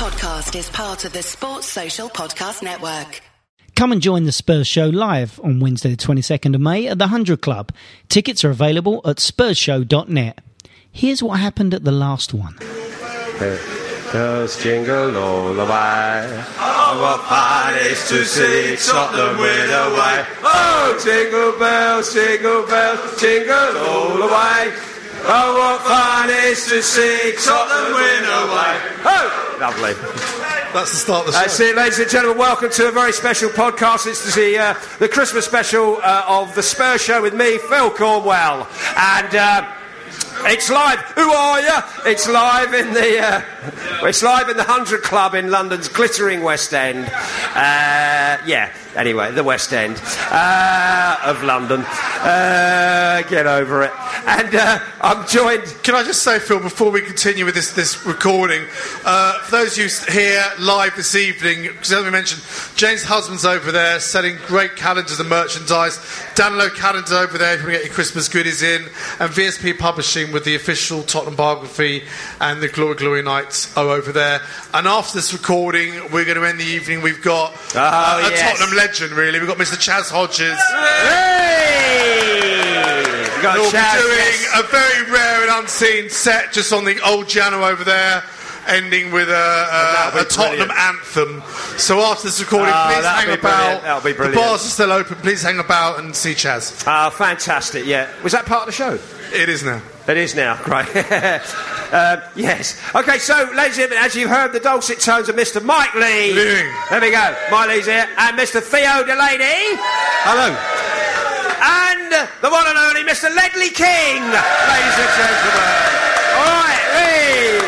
podcast is part of the Sports Social Podcast Network. Come and join the Spurs show live on Wednesday, the 22nd of May at the 100 Club. Tickets are available at spursshow.net. Here's what happened at the last one. Bells jingle all the way. Oh, what fun it is to see Tottenham win away. Oh, jingle bells, jingle bells, jingle all the way. Oh, what fun it is to see Tottenham win away. Oh, lovely. That's the start of the show. That's it, ladies and gentlemen. Welcome to a very special podcast. It's the, uh, the Christmas special uh, of the Spurs Show with me, Phil Cornwell. And. Uh, it's live. Who are you? It's live in the. Uh, it's live in the Hundred Club in London's glittering West End. Uh, yeah. Anyway, the West End uh, of London. Uh, get over it. And uh, I'm joined. Can I just say, Phil, before we continue with this, this recording, uh, for those of you here live this evening, because as we mentioned, James Husband's over there selling great calendars and merchandise. Danilo calendars over there if you want to get your Christmas goodies in. And VSP Publishing with the official Tottenham biography and the Glory Glory Nights are over there. And after this recording, we're going to end the evening. We've got Oh, uh, a yes. Tottenham legend, really. We've got Mr. Chas Hodges. Hey! We got Chas, doing a very rare and unseen set just on the old Jano over there, ending with a, a, a Tottenham brilliant. anthem. So after this recording, Ah, please hang about. That'll be the bars are still open. Please hang about and see Chas. Ah, fantastic, yeah. Was that part of the show? It is now. It is now, great. um, yes. Okay, so, ladies and gentlemen, as you've heard the dulcet tones of Mr. Mike Leigh. There we go. Mike Leigh's here. And Mr. Theo Delaney. Hello. And uh, the one and only Mr. Ledley King, ladies and gentlemen. All right, Lee.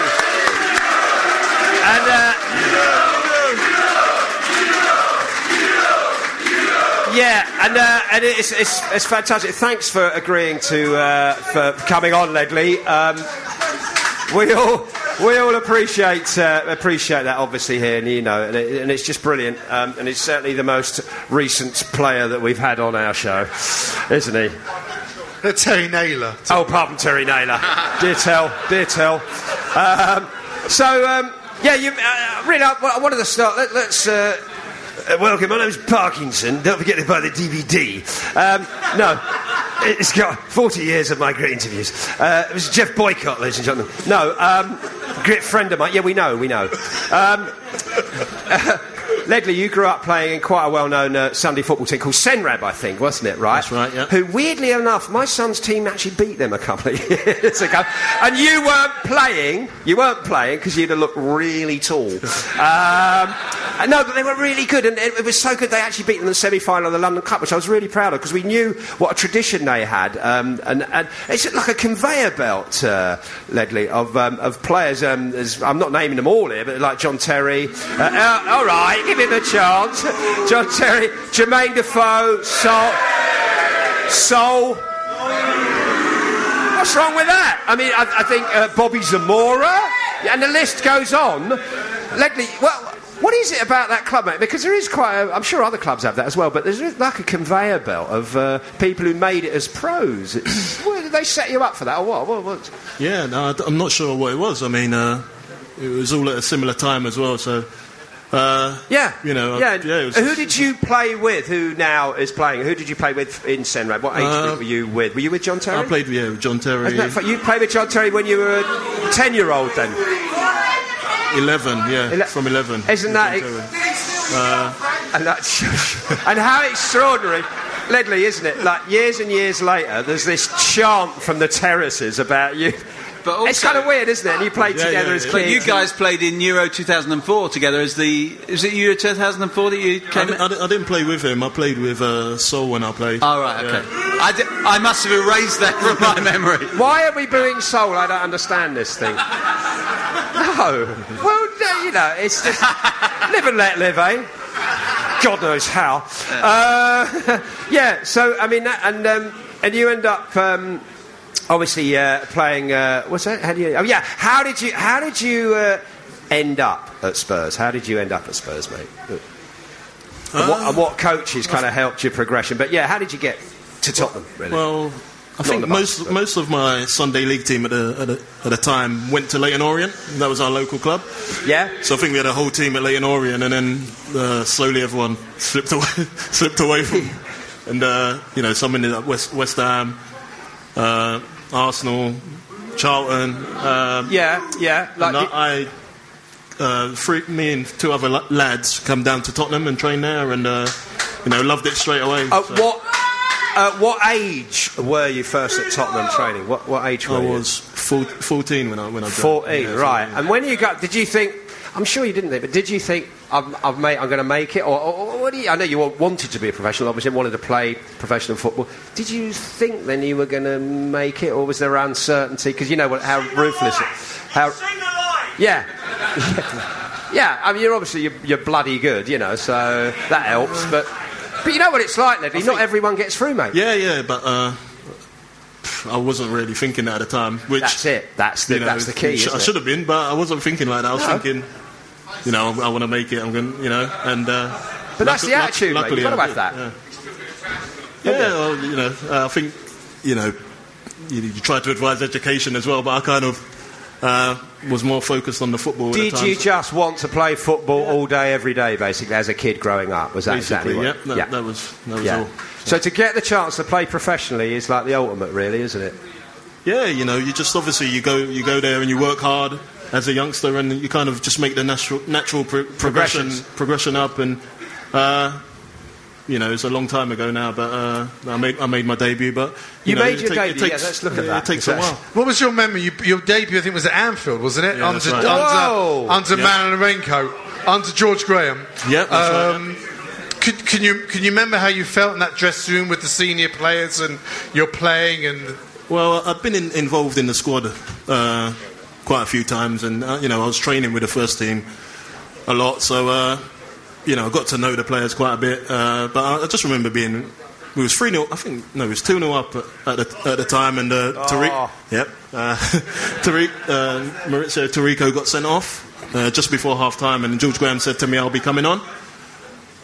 And, uh, Yeah, and uh, and it's, it's it's fantastic. Thanks for agreeing to uh, for coming on, Ledley. Um, we all we all appreciate uh, appreciate that, obviously here, and you know, and, it, and it's just brilliant. Um, and it's certainly the most recent player that we've had on our show, isn't he? Uh, Terry Naylor. Oh, pardon, Terry Naylor. dear tell, dear tell. Um, so, um, yeah, you uh, really, I, I wanted to start. Let, let's. Uh, uh, welcome, my name's Parkinson. Don't forget to buy the DVD. Um, no, it's got 40 years of my great interviews. Uh, it was Geoff Boycott, ladies and gentlemen. No, um, great friend of mine. Yeah, we know, we know. Um, Ledley, you grew up playing in quite a well-known uh, Sunday football team called Senrab, I think, wasn't it? Right. That's right, yeah. Who, weirdly enough, my son's team actually beat them a couple of years ago, and you weren't playing. You weren't playing because you'd have looked really tall. Um, uh, no, but they were really good, and it, it was so good they actually beat them in the semi-final of the London Cup, which I was really proud of because we knew what a tradition they had, um, and, and it's like a conveyor belt, uh, Ledley, of um, of players. Um, I'm not naming them all here, but like John Terry. Uh, uh, all right, give him a chance. John Terry, Jermaine Defoe, Sol, Sol. What's wrong with that? I mean, I, I think uh, Bobby Zamora, and the list goes on. Ledley, well. What is it about that club, mate? Because there is quite a, I'm sure other clubs have that as well, but there's like a conveyor belt of uh, people who made it as pros. Well, did they set you up for that or what? what, what? Yeah, no, I'm not sure what it was. I mean, uh, it was all at a similar time as well, so. Uh, Yeah. You know, uh, yeah. yeah, was- who did you play with who now is playing? Who did you play with in Senrab? What age Uh, group were you with? Were you with John Terry? I played with, yeah, with John Terry. Isn't that fu- you played with John Terry when you were a 10 year old then? 11, yeah, Ele- from 11. Isn't that- John Terry. And that's and how extraordinary, Ledley, isn't it? Like years and years later, there's this chant from the terraces about you. But also, it's kind of weird, isn't it? And you played Yeah, together yeah, as yeah. kids. But you guys played in Euro 2004 together as the. Was it Euro 2004 that you I, came didn't, I, didn't, I didn't play with him. I played with uh, Sol when I played. Oh, right, okay. Yeah. I, di- I must have erased that from my memory. Why are we booing Sol? I don't understand this thing. No. Well, you know, it's just live and let live, eh? God knows how. Uh, yeah. So I mean, and um, and you end up. Um, Obviously, uh, playing. Uh, what's that? How do you? Oh, yeah. How did you? How did you uh, end up at Spurs? How did you end up at Spurs, mate? And what, and what coaches kind of helped your progression? But yeah, how did you get to Tottenham? Really? Well, I think bus, most but- most of my Sunday league team at the, at the at the time went to Leyton Orient. That was our local club. Yeah. So I think we had a whole team at Leyton Orient, and then uh, slowly everyone slipped away slipped away from. And uh, you know, some ended up West West Ham, uh, Arsenal, Charlton. Um, Yeah, yeah. Like the- I, uh, three, me and two other lads come down to Tottenham and train there, and uh, you know, loved it straight away. Uh, So what uh, what age were you first at Tottenham training? What what age were I you? was four, 14 when I when I joined. fourteen, Yeah, right? 14. And when you got, did you think? I'm sure you didn't think, but did you think I've, I've made, I'm going to make it, or, or, or what do you, I know you wanted to be a professional, obviously wanted to play professional football. Did you think then you were going to make it, or was there uncertainty? Because you know what, how ruthless, it, how yeah. Yeah, I mean, you're obviously you're, you're bloody good, you know, so that helps. But but you know what it's like, Ledley. Not everyone gets through, mate. Yeah, yeah, but uh, I wasn't really thinking that at the time. Which That's it. That's the you know, that's the key. sh- isn't I should have been, but I wasn't thinking like that. I was No. thinking, you know, I, want to make it. I'm going, to you know, and. Uh, But that's luck- the luck- attitude, mate. luckily You've got to I have that. Yeah, yeah well, you know, uh, I think, you know, you, you try to advise education as well, but I kind of uh, was more focused on the football. at the Did time, you just want to play football all day, every day, basically, as a kid growing up? Was that exactly Basically, what? yeah, that, that was that was yeah. all. So to get the chance to play professionally is like the ultimate, really, isn't it? Yeah, you know, you just obviously you go you go there and you work hard as a youngster, and you kind of just make the natural natural pro- progression progression up, and uh, you know, it's a long time ago now, but uh, I made I made my debut, but You know, made it your take- it debut, yeah, takes- let's look at yeah, that. It takes a while. What was your memory? You, your debut, I think, was at Anfield, wasn't it? Yeah, under that's right. Under, under Yeah. Man in a Raincoat, under George Graham. Yeah, that's right, Um, Can, can you can you remember how you felt in that dressing room with the senior players and you're playing and Well, I've been in, involved in the squad uh, quite a few times, and uh, you know, I was training with the first team a lot, so uh, you know, I got to know the players quite a bit. Uh, but I, I just remember being, we was three 0 I think no, it was two 0 up at, at the at the time, and uh, Tariq, yep, uh, Tariq, uh, Mauricio Taricco got sent off uh, just before half time, and George Graham said to me, "I'll be coming on."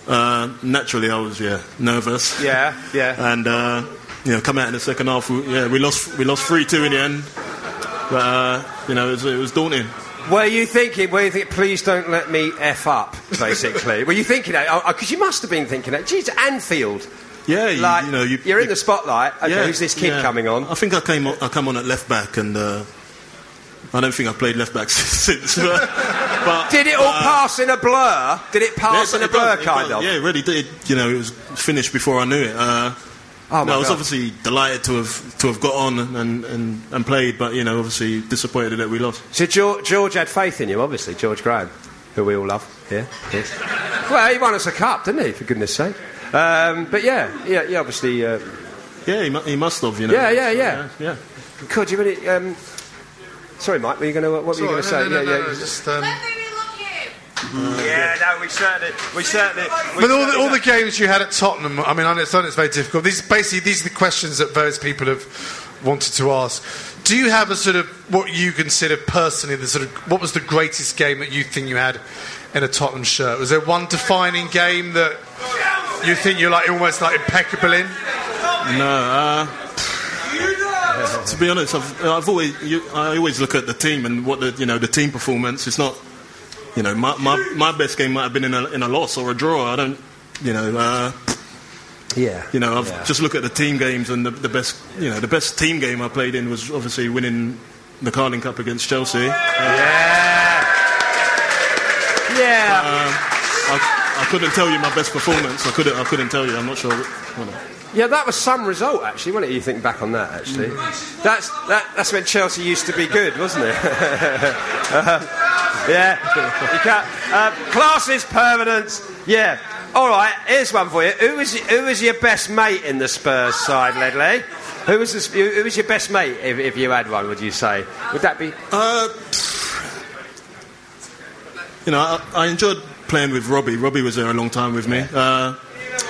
Uh, naturally, I was yeah nervous. Yeah, yeah. And uh, you know, come out in the second half. We, yeah, we lost. We lost three two in the end. But uh, you know, it was, it was daunting. Were you thinking? Were you thinking? Please don't let me f up. Basically, were you thinking that? Because you must have been thinking that. Geez, Anfield. Yeah, you, Like you know, you, are in the spotlight. Okay, yeah, who's this kid yeah. coming on? I think I came. On, I come on at left back, and uh, I don't think I've played left back since. But, but- Did it all uh, pass in a blur? Did it pass in a it does, blur, it kind does. of? Yeah, it really did. You know, it was finished before I knew it. Uh, Oh, no, I was God. obviously delighted to have to have got on and, and, and played, but you know, obviously disappointed that we lost. So George, George had faith in you, obviously. George Graham, who we all love. Yeah. Yes. well, he won us a cup, didn't he? For goodness' sake. Um, but yeah, yeah, yeah. Obviously, uh, Yeah, he, mu- he must have. You know. Yeah, yeah, yeah. yeah. could you really? Um, sorry, Mike. Were you going to? What were you going to say? no, no, yeah, no, yeah. no, just, um, Yeah, no, we certainly, we certainly. we But all the, all the games you had at Tottenham, I mean, I understand it's very difficult. These basically these are the questions that various people have wanted to ask. Do you have a sort of what you consider personally the sort of what was the greatest game that you think you had in a Tottenham shirt? Was there one defining game that you think you're like almost like impeccable in? No, uh, to be honest, I've, I've always you, I always look at the team and what the you know the team performance. It's not you know my, my, my best game might have been in a, in a loss or a draw. I don't you know uh, Yeah. you know I've Yeah. just look at the team games and the, the best you know the best team game I played in was obviously winning the Carling Cup against Chelsea. Yeah. Yeah. I, I couldn't tell you my best performance. I couldn't I couldn't tell you. I'm not sure. What, Yeah, that was some result actually, wasn't it? You think back on that actually. That's that, that's when Chelsea used to be good, wasn't it? Uh, yeah, you can't. Uh, class is permanent. Yeah. All right. Here's one for you. Who was who was your best mate in the Spurs side, Ledley? Who was the, who was your best mate if, if you had one? Would you say? Would that be? Uh, you know, I, I enjoyed playing with Robbie. Robbie was there a long time with me, uh,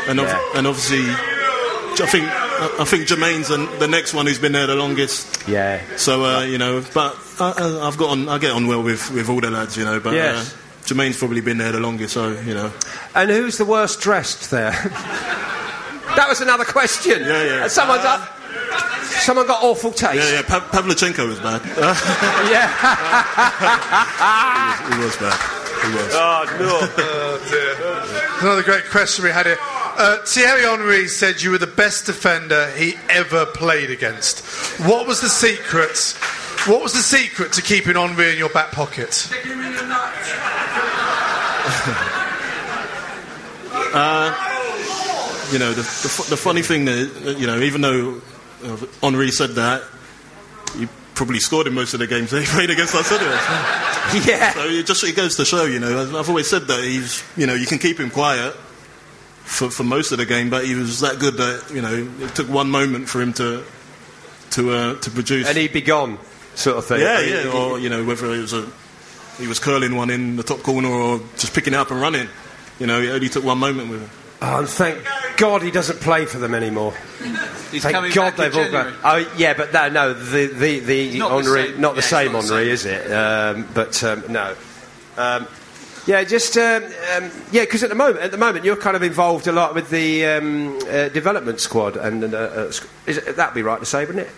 and, ob- Yeah. and obviously, I think I think Jermaine's the, the next one who's been there the longest. Yeah. So uh, you know, but I, I- I've got on. I get on well with, with all the lads, you know. But Yes. uh, Jermaine's probably been there the longest, so you know. And who's the worst dressed there? that was another question. Yeah, yeah. Someone's Uh, up. Someone got awful taste. Yeah, yeah. Pa- Pavlyuchenko was bad. Yeah. he was bad. He was. oh Another great question we had here. Uh, Thierry Henry said you were the best defender he ever played against. What was the secret? What was the secret to keeping Henry in your back pocket? you know, the, the, the funny thing that, you know, even though uh, Henry said that, he probably scored in most of the games that he played against us anyway. Yeah. So it just it goes to show, you know, I've always said that he's, you know, you can keep him quiet for, for most of the game, but he was that good that, you know, it took one moment for him to to uh, to produce. And he'd be gone, sort of thing. yeah, yeah, or you know, whether it was a he was curling one in the top corner or just picking it up and running. You know, it only took one moment with him. Oh, and thank God he doesn't play for them anymore. He's Thank coming God back they've all January. gone. Oh, yeah, but no, no, the the the not the same. not the Yeah, same not the same. is it? Um, but um, no. Um, yeah, just um, um, yeah, because at the moment, at the moment, you're kind of involved a lot with the um, uh, development squad, and uh, uh, is that'd be right to say, wouldn't it?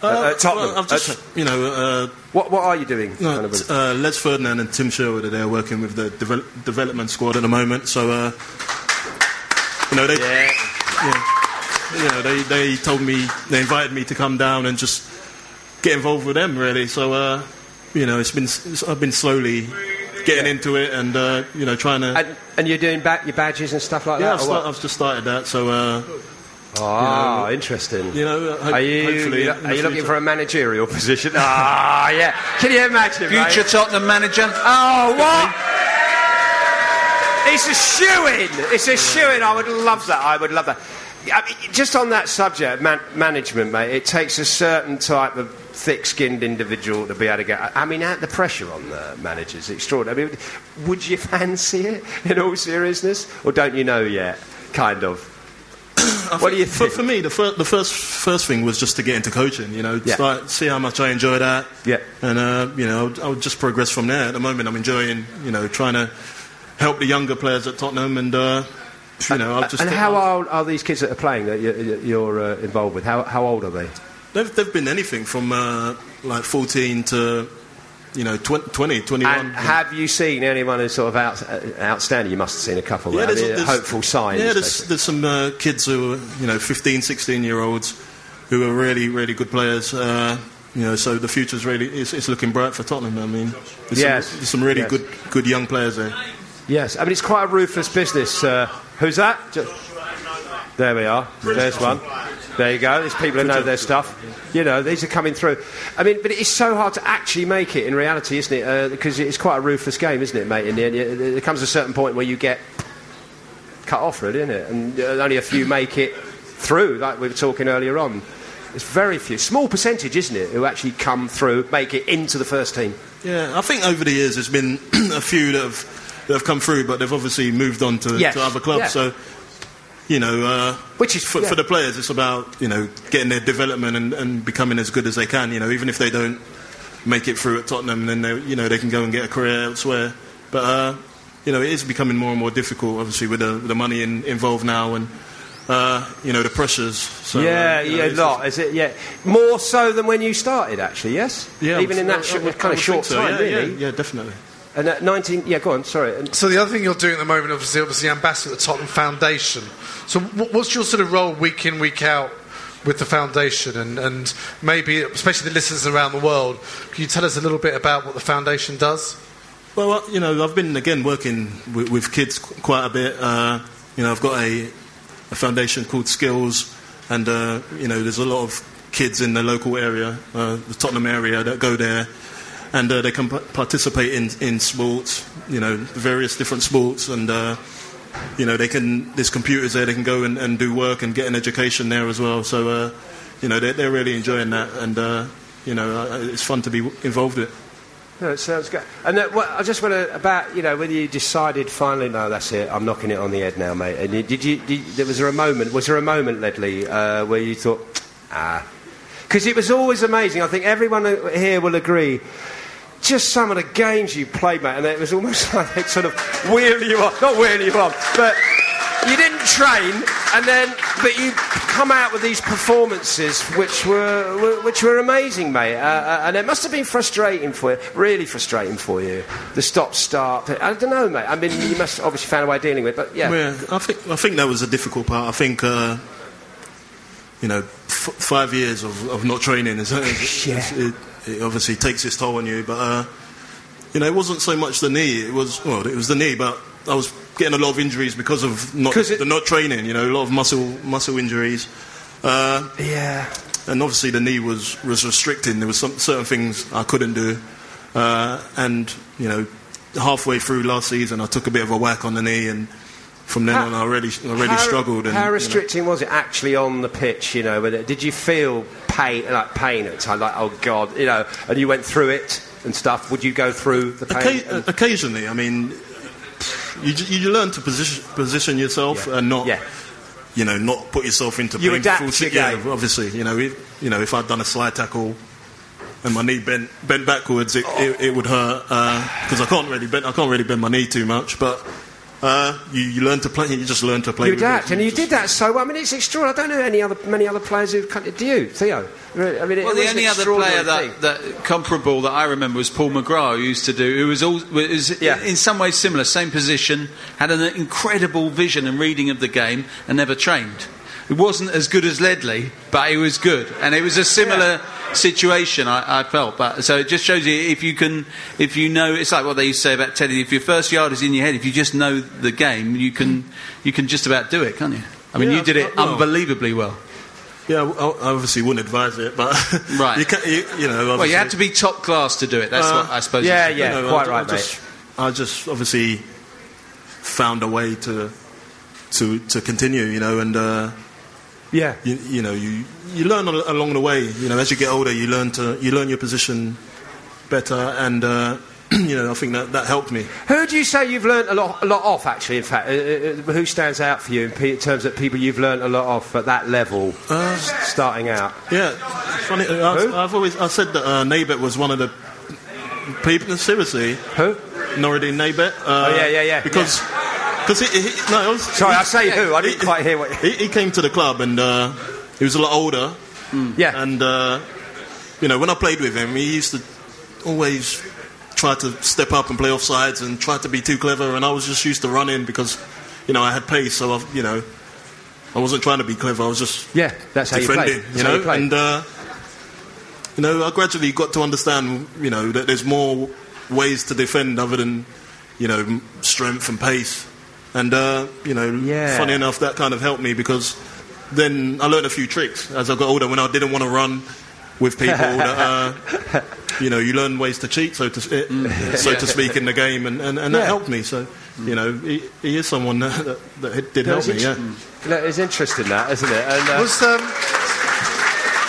Uh, Tottenham. well, I've just, you know, uh, what what are you doing? No, kind of uh, Les Ferdinand and Tim Sherwood are there working with the devel- development squad at the moment. So, uh, you know, they, yeah. you know, they, they told me they invited me to come down and just get involved with them. Really, so uh, you know, it's been I've been slowly getting into it and uh, you know trying to. And, and you're doing back your badges and stuff like yeah, that. I've, start. I've just started that. So, uh, Ah, interesting. you know, ho- Are you, hopefully, you- are you looking for a managerial position? Ah, yeah. Can you imagine, mate? Future Tottenham manager. Oh, what? It's a shoe in. It's a shoe in. I would love that. I would love that. I mean, just on that subject, man- management, mate, it takes a certain type of thick skinned individual to be able to get. I mean, uh, the pressure on the managers is extraordinary. I mean, would you fancy it in all seriousness? Or don't you know yet? Kind of. what do you For, think? for me, the, fir- the first first thing was just to get into coaching. You know, Yeah. start, see how much I enjoy that. Yeah. And uh, you know, I would, just progress from there. At the moment, I'm enjoying you know trying to help the younger players at Tottenham, and uh, you know, I've just and how old are these kids that are playing that you're, you're uh, involved with? How, how old are they? They've, they've been anything from uh, like 14 to you know 20, 20 21. And have you seen anyone who's sort of out, uh, outstanding? You must have seen a couple. Yeah, I there's- mean, there's- hopeful signs. Yeah, there's, there's some uh, kids who are, you know, 15, 16 year olds who are really, really good players. Uh, you know, so the future's really it's, it's looking bright for Tottenham. I mean, there's, Yes. some, there's some really Yes. good, good young players there. Yes, I mean it's quite a ruthless business. Uh, who's that? Ju- There we are. There's one. There you go. There's people who know their stuff. You know, these are coming through. I mean, but it's so hard to actually make it in reality, isn't it? Uh, because it's quite a ruthless game, isn't it, mate? In the end, there comes a certain point where you get cut off, really, isn't it? And uh, only a few make it through, like we were talking earlier on. It's very few, small percentage, isn't it, who actually come through, make it into the first team. Yeah, I think over the years there's been a few that have that have come through, but they've obviously moved on to, Yes. to other clubs. Yeah. So, you know, uh, Which is- for, yeah. for the players, it's about you know getting their development and, and becoming as good as they can. You know, even if they don't make it through at Tottenham, then they, you know they can go and get a career elsewhere. But uh, you know, it is becoming more and more difficult, obviously, with the, with the money in, involved now and. Uh, you know the pressures. So, yeah, uh, you know, yeah, a lot. Is it? Yeah, more so than when you started, actually. Yes. Yeah, even in that I kind of short so, time, yeah, really. Yeah, yeah, definitely. And at nineteen, yeah, go on. Sorry. And So the other thing you're doing at the moment, obviously, obviously, ambassador at the Tottenham Foundation. So what's your sort of role week in, week out with the foundation, and, and maybe, especially the listeners around the world, can you tell us a little bit about what the foundation does? Well, you know, I've been again working with, with kids quite a bit. Uh, you know, I've got a, a foundation called Skills, and uh, you know, there's a lot of kids in the local area, uh, the Tottenham area, that go there, and uh, they can p- participate in in sports. You know, various different sports, and uh, you know, they can. There's computers there. They can go and, and do work and get an education there as well. So, uh, you know, they're, they're really enjoying that, and uh, you know, uh, it's fun to be involved with. no, it sounds good. And uh, well, I just want to about you know whether you decided finally, no, that's it. I'm knocking it on the head now, mate. And you, did you? Did, there was there a moment? Was there a moment, Ledley, uh, where you thought, ah? Because it was always amazing. I think everyone here will agree. Just some of the games you played, mate, and it was almost like they'd sort of wheel you on. Not wheel you on, but you didn't train, and then, but you come out with these performances which were, which were amazing, mate. Uh, uh, and it must have been frustrating for you, really frustrating for you. The stop start. I don't know, mate. I mean, you must obviously found a way of dealing with it, but yeah. Yeah, I think I think that was a difficult part. I think uh, you know f- five years of, of not training is Yeah. it, it obviously takes its toll on you. But uh, you know, it wasn't so much the knee. It was well, it was the knee, but I was getting a lot of injuries because of not it- the not training. You know, a lot of muscle muscle injuries. Uh, Yeah. and obviously the knee was, was restricting. There was some certain things I couldn't do, uh, and you know, halfway through last season, I took a bit of a whack on the knee, and from then How- on, I really, I really how, struggled. And, how you know, restricting was it actually on the pitch? You know, did you feel pain, like pain at times, like oh god, you know, and you went through it and stuff? Would you go through the pain? Occa- occasionally, I mean, you, you learn to position, position yourself Yeah. and not, Yeah. you know, not put yourself into You painful adapt yeah, obviously, you know, if, you know, if I'd done a slide tackle and my knee bent bent backwards, it, it, it would hurt uh, because I can't really bend I can't really bend my knee too much, but. Uh, you, you learn to play. You just learn to play. You with adapt, it. and you just- did that so well. I mean, it's extraordinary. I don't know any other many other players who kind of do you, Theo. I mean, it Well, was the only other player that, that comparable that I remember was Paul McGrath, who used to do, who was, all, was Yeah. in some ways similar, same position, had an incredible vision and reading of the game, and never trained. It wasn't as good as Ledley, but he was good, and it was a similar situation. I, I felt, but so it just shows you if you can, if you know, it's like what they used to say about Teddy. If your first yard is in your head, if you just know the game, you can, you can just about do it, can't you? I mean, Yeah, you did it well- unbelievably well. Yeah, I I obviously wouldn't advise it, but Right. you, can, you, you know, Well, you obviously- had to be top class to do it. That's Uh, what I suppose. yeah, you- yeah. you know, quite I, right, I just, I just obviously found a way to to to continue, you know, and uh, yeah. you, you know you you learn along the way. You know, as you get older, you learn to you learn your position better, and uh, you know, I think that that helped me. Who do you say you've learned a lot, a lot off? Actually, in fact, uh, uh, who stands out for you in, pe- in terms of people you've learned a lot off at that level, Uh, s- starting out? Yeah, funny. uh? I've, I've always I said that uh, Naybet was one of the people. Seriously, Who? Noureddine Naybet. Uh, Oh, yeah, yeah, yeah, Because. Because he, he, no, was, Sorry, he, I say who. I didn't he- quite hear what. he, he came to the club and uh, he was a lot older. Yeah. And uh, you know, when I played with him, he used to always try to step up and play off sides and try to be too clever. And I was just used to running because you know I had pace, so I, you know I wasn't trying to be clever. I was just Yeah, that's how you play. defending. That's You how know, you play. and uh, you know, I gradually got to understand, you know, that there's more ways to defend other than you know strength and pace. And uh, you know, Yeah. funny enough, that kind of helped me because then I learned a few tricks as I got older when I didn't want to run with people. that, uh, you know, you learn ways to cheat, so to eh, so to speak, in the game, and, and, and that Yeah. helped me. So, you know, he, he is someone that, that, that did help That's me. Yeah. int- No, it's interesting that, isn't it? And, uh, Was um,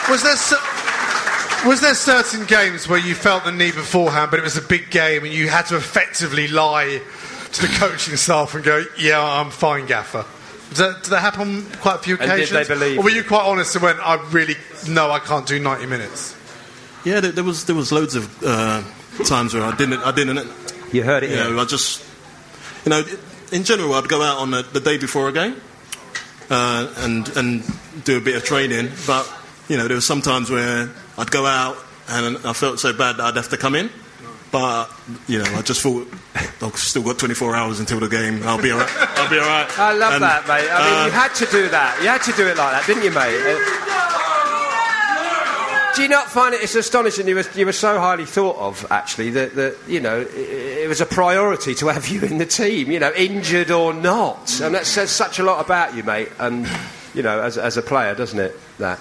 was there cer- was there certain games where you felt the need beforehand, but it was a big game and you had to effectively lie to the coaching staff and go, "Yeah, I'm fine, Gaffer." Did that, did that happen quite a few occasions? And did occasions? they believe or were you? you quite honest and went, "I really no, I can't do 90 minutes." Yeah, there, there was there was loads of uh, times where I didn't I didn't you heard it you here. know I just you know in general I'd go out on the, the day before a game uh, and and do a bit of training, but you know there were some times where I'd go out and I felt so bad that I'd have to come in. But you know, I just thought I've still got 24 hours until the game. I'll be alright. I'll be alright. I love And, that, mate. I mean, uh, you had to do that. You had to do it like that, didn't you, mate? Uh, do you not find it? It's astonishing. You were, you were so highly thought of, actually, that, that you know it, it was a priority to have you in the team. You know, injured or not, and that says such a lot about you, mate. And you know, as, as a player, doesn't it? That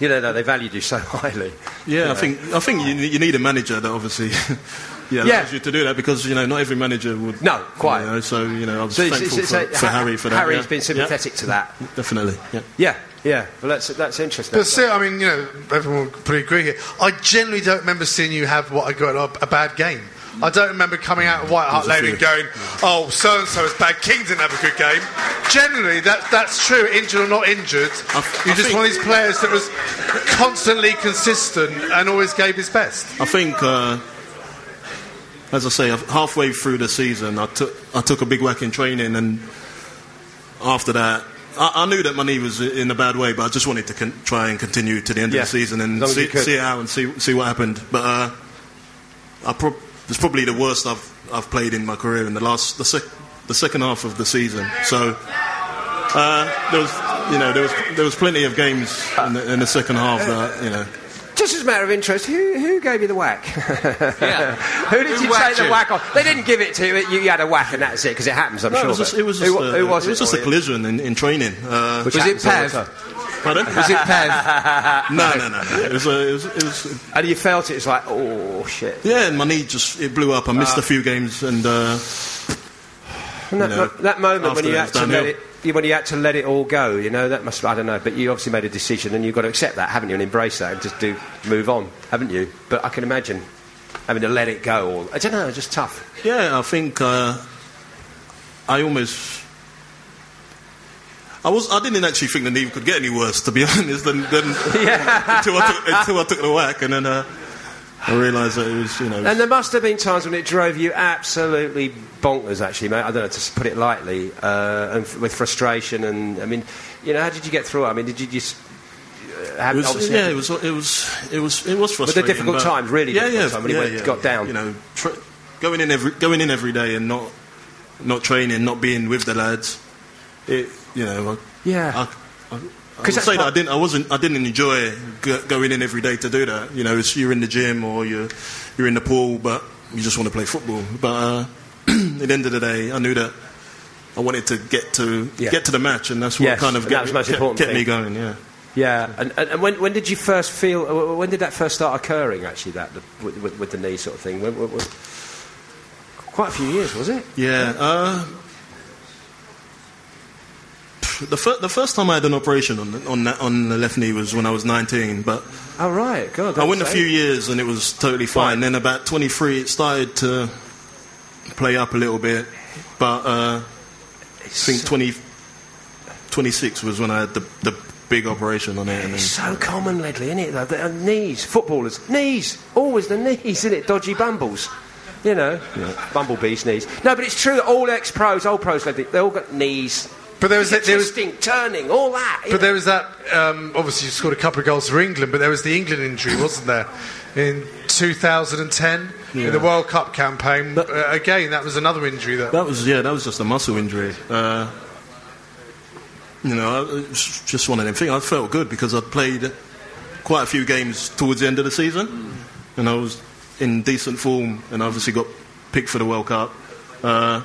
you know, no, they valued you so highly. Yeah, I think I think you, you need a manager that obviously yeah, Yeah. allows you to do that because you know not every manager would. No, quite. You know, so you know I was So thankful it's- it's for, a- for Harry for that. Harry's yeah. been sympathetic to that. Definitely. Yeah. Yeah, yeah. Well, that's that's interesting. But still, I mean, you know, everyone would probably agree here. I generally don't remember seeing you have what I got a, a bad game. I don't remember coming out of White Hart Lane and going, "Oh, so and so is bad. King didn't have a good game." Generally, that that's true. Injured or not injured, I- you're I just think- one of these players that was constantly consistent and always gave his best. I think, uh, as I say, halfway through the season, I took I took a big whack in training, and after that, I, I knew that my knee was in a bad way, but I just wanted to con- try and continue to the end Yeah, of the season and see, see out and see see what happened. But uh, I prob- it's probably the worst I've I've played in my career in the last the, sec- the second half of the season. So uh, there was you know there was there was plenty of games in the, in the second half that you know. Just as a matter of interest, who, who gave you the whack? Yeah. who did Who you take the you? whack on? They didn't give it to you. You, you had a whack, and that's it, because it happens. I'm No, sure. it was just, it was just, who, a, who was it was just a collision in, in training. Uh, Which Was it all the Pev? pardon? Was it Pev? no, no, no, no. It was, a, it was, it was And you felt it. It's like, oh shit. yeah, and my knee just it blew up. I missed Ah. a few games, and uh, And that, You know, that moment when you had to let it, you- when you had to let it all go, you know, that must. I don't know, but you obviously made a decision, and you've got to accept that, haven't you, and embrace that, and just do move on, haven't you? But I can imagine having to let it go. Or I don't know, it's just tough. yeah, I think uh, I almost. I was. I didn't actually think the knee could get any worse, to be honest, than, than until, I took, until I took the whack, and then uh, I realised that it was, you know, And there must have been times when it drove you absolutely bonkers, actually, mate. I don't know to put it lightly, uh, and f- with frustration. And I mean, you know, how did you get through it? I mean, did you just uh, have It was, yeah, it was, it was, it was, it was frustrating. difficult but- times, really yeah, difficult yeah, time when yeah, yeah. got down. You know, going in every, going in every day and not, not training, not being with the lads. It, you know, I, Yeah. I, I, I 'Cause would that's say that part- I didn't, I wasn't, I didn't enjoy go, going in every day to do that. You know, it's, you're in the gym or you're, you're in the pool, but you just want to play football. But uh, at the end of the day, I knew that. I wanted to get to Yeah. get to the match, and that's what Yes, kind of get, that was the most kept, kept me going. Yeah. Yeah, and, and, when, when did you first feel? uh, When did that first start occurring? Actually, that the, with, with, with the knee sort of thing. When, when, when- quite a few years, was it? Yeah. Uh, the, fir- the first time I had an operation on the, on, that, on the left knee was when I was 19, but Oh right, God. I went a few years and it was totally fine. Then about 23, it started to play up a little bit, but uh, I think 20, 26 was when I had the, the big operation on it. And It's so common, Ledley, isn't it? though? The, uh, knees, footballers, knees, always the knees, isn't it? Dodgy bumbles. You know, bumblebees' knees. No, but it's true that all ex-pros, old pros, Ledley, they all got knees. But there was that, there was turning, all that. But know. there was that. Um, obviously, you scored a couple of goals for England, but there was the England injury, wasn't there, in 2010 in the World Cup campaign? But- uh, again, that was another injury that. that was yeah, that was just a muscle injury. Uh, you know, I- it was just one of them things. I felt good because I'd played quite a few games towards the end of the season, and I was in decent form, and I obviously got picked for the World Cup. Uh,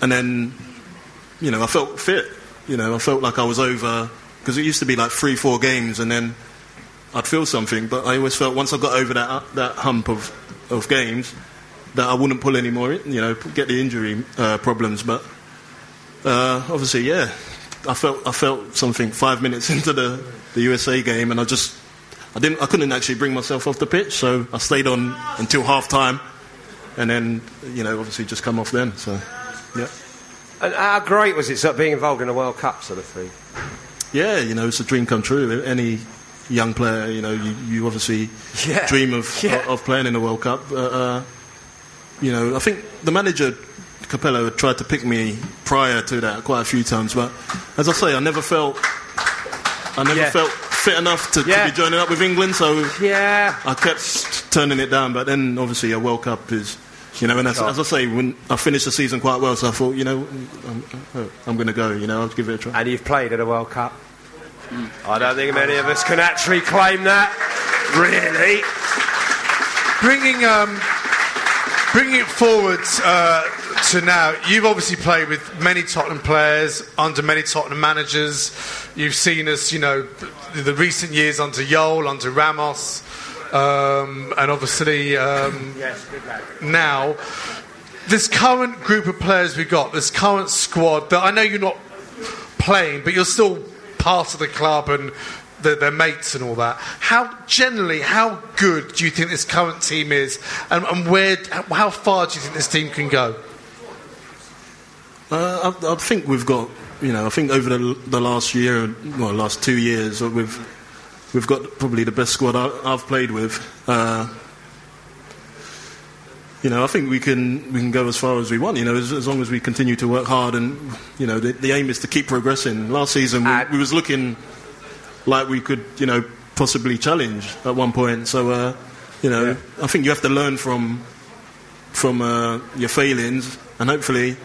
and then, you know, I felt fit. You know, I felt like I was over because it used to be like three, four games, and then I'd feel something. But I always felt once I got over that that hump of of games that I wouldn't pull anymore. You know, get the injury uh, problems. But uh, obviously, yeah, I felt I felt something five minutes into the, the USA game, and I just I didn't I couldn't actually bring myself off the pitch, so I stayed on until half time, and then you know obviously just come off then. So yeah, And how great was it sort of being involved in a World Cup sort of thing? yeah, you know it's a dream come true. Any young player, you know, you, you obviously Yeah. dream of Yeah. of playing in the World Cup. Uh, uh, you know, I think the manager Capello had tried to pick me prior to that quite a few times, but as I say, I never felt I never Yeah. felt fit enough to, Yeah. to be joining up with England. So Yeah. I kept turning it down, but then obviously a World Cup is, you know, and as, as I say, when I finished the season quite well, so I thought, you know, I'm, I'm going to go, you know, I'll give it a try. And you've played at a World Cup. I don't think many of us can actually claim that. Really? Bringing um, bringing it forward uh, to now, you've obviously played with many Tottenham players under many Tottenham managers. You've seen us, you know, the, the recent years under Jol, under Ramos, um, and obviously um, Yes, now. This current group of players we've got, this current squad, that I know you're not playing, but you're still part of the club and the, their mates and all that. How generally, how good do you think this current team is, and, and where, how far do you think this team can go? Uh, I, I think we've got, you know, I think over the, the last year, well, last two years, we've we've got probably the best squad I, I've played with. Uh, you know, I think we can we can go as far as we want. You know, as, as long as we continue to work hard, and you know, the, the aim is to keep progressing. Last season, we, Uh, we was looking like we could, you know, possibly challenge at one point. So, uh, you know, I think you have to learn from from uh, your failings, and hopefully,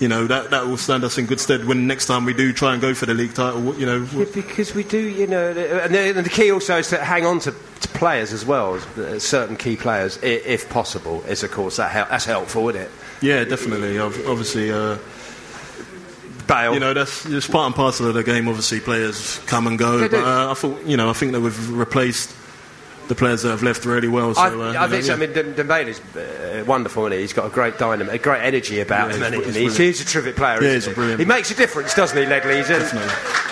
you know, that that will stand us in good stead when next time we do try and go for the league title. You know, Yeah, because we do, you know, and the, and the key also is to hang on to, to players as well, certain key players, if possible. Is of course that hel- that's helpful, isn't it? yeah, definitely. Ob- Obviously. Uh, Bale. You know, that's just part and parcel of the game. Obviously, players come and go. But uh, I thought, you know, I think that we've replaced the players that have left really well. So, I, uh, I think so. know, I mean, Dem- Dembele is uh, wonderful, isn't he? He's got a great dynamic, a great energy about Yeah, him, he's and he? br- And he's he's, he's a terrific player. Yeah, isn't he's he? brilliant. He makes a difference, doesn't he, Ledley? He's in-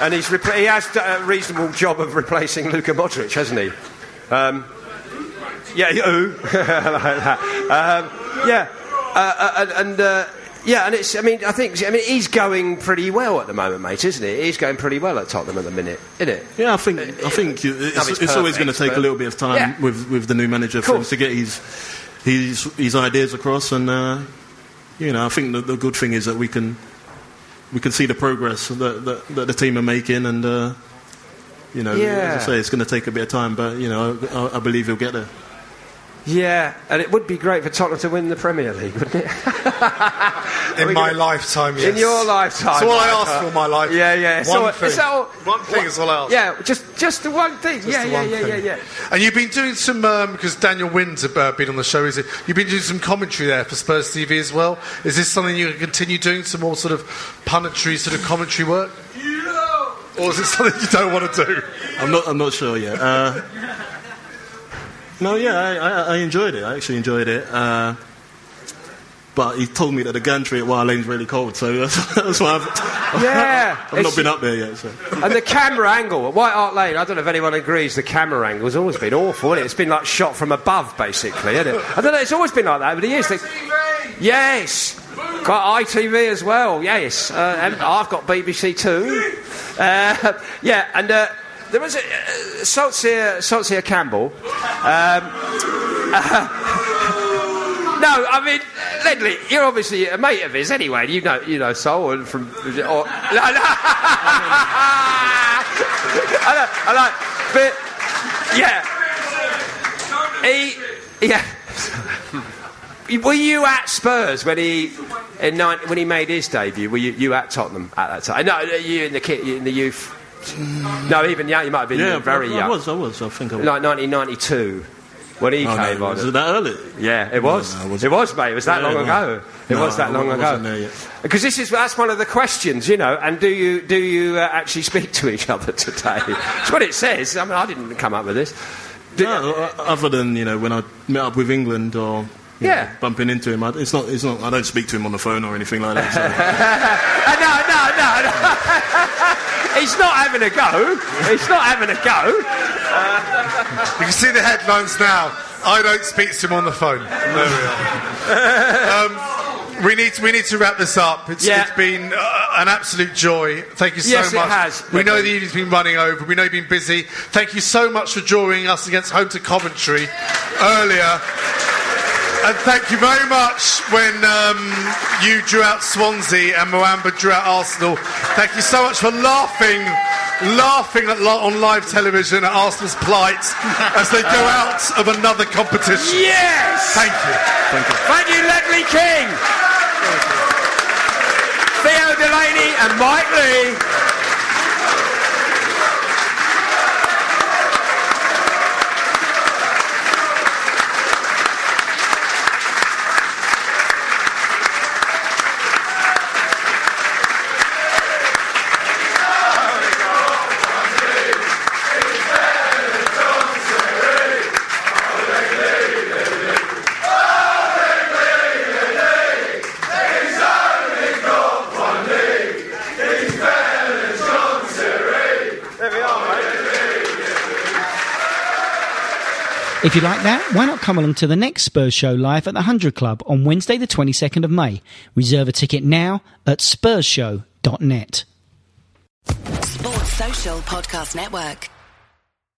and he's repl- he has a reasonable job of replacing Luka Modric, hasn't he? Um, yeah, you. like that. Um, yeah, uh, uh, and. and uh, yeah, and it's. I mean, I think. I mean, he's going pretty well at the moment, mate, isn't he? He's going pretty well at Tottenham at the minute, isn't it? yeah, I think I think it's, it's always going to take a little bit of time Yeah. with, with the new manager for him to get his his his ideas across. And uh, you know, I think the, the good thing is that we can we can see the progress that that, that the team are making, and uh, you know, Yeah. as I say, it's going to take a bit of time, but you know, I, I believe he'll get there. Yeah, and it would be great for Tottenham to win the Premier League, wouldn't it? In my lifetime, yes. In your lifetime. That's all I ask for my life. Yeah, yeah. One So- thing. is all- One thing is all I ask. Yeah, just just the one thing. yeah, yeah, one yeah, thing. yeah, yeah. And you've been doing some because Daniel Wynn's uh, been on the show. Is it? You've been doing some commentary there for Spurs TV as well. Is this something you can continue doing? Some more sort of punditry, sort of commentary work? Yeah. Or is it something you don't want to do? I'm not. I'm not sure yet. Uh, no, yeah, I, I, I enjoyed it. I actually enjoyed it. Uh, but he told me that the gantry at Wild Lane's really cold, so that's, that's why I've, Yeah, I've not been up there yet. So. And the camera angle at White Hart Lane, I don't know if anyone agrees, the camera angle has always been awful, isn't it? It's been like shot from above, basically, isn't it? I don't know, it's always been like that over the years. Yes! Got ITV as well, yes. Uh, and I've got BBC too. Uh, yeah, and uh, there was a. Uh, Saltsier, Saltsier Campbell. Um, No, I mean, Ledley, you're obviously a mate of his anyway. You know, you know Sol and from. Or, no, no. I I but yeah, he, yeah. Were you at Spurs when he in nine, when he made his debut? Were you, you at Tottenham at that time? No, you in the kid, in the youth. No, even young. You might have been Yeah, very I, I young, was. I was. I think I was. like 1992 when he Oh, no, came on. was it that early? Yeah, it was. no, it wasn't. it was, mate. It was that Yeah, long no. ago. It No, was that I long ago. Because this is that's one of the questions, you know. And do you do you uh, actually speak to each other today? It's what it says. I mean, I didn't come up with this. No, other than you know when I met up with England or Yeah. know, bumping into him, I, it's not. It's not. I don't speak to him on the phone or anything like that. So. Uh, no, no, no, no. He's not having a go. He's not having a go. You can see the headlines now. I don't speak to him on the phone. There we are. um, we need to, we need to wrap this up. It's, Yeah. it's been uh, an absolute joy. Thank you so Yes, it much. has. We know the evening's been running over. We know you've been busy. Thank you so much for drawing us against home to Coventry earlier. And thank you very much when um, you drew out Swansea and Muamba drew out Arsenal. Thank you so much for laughing, laughing at, on live television at Arsenal's plight as they go out of another competition. Yes. Thank you. Thank you. Thank you, Ledley King. Theo Delaney and Mike Leigh. If you like that, why not come along to the next Spurs show live at the 100 Club on Wednesday, the 22nd of May? Reserve a ticket now at spursshow.net. Sports Social Podcast Network.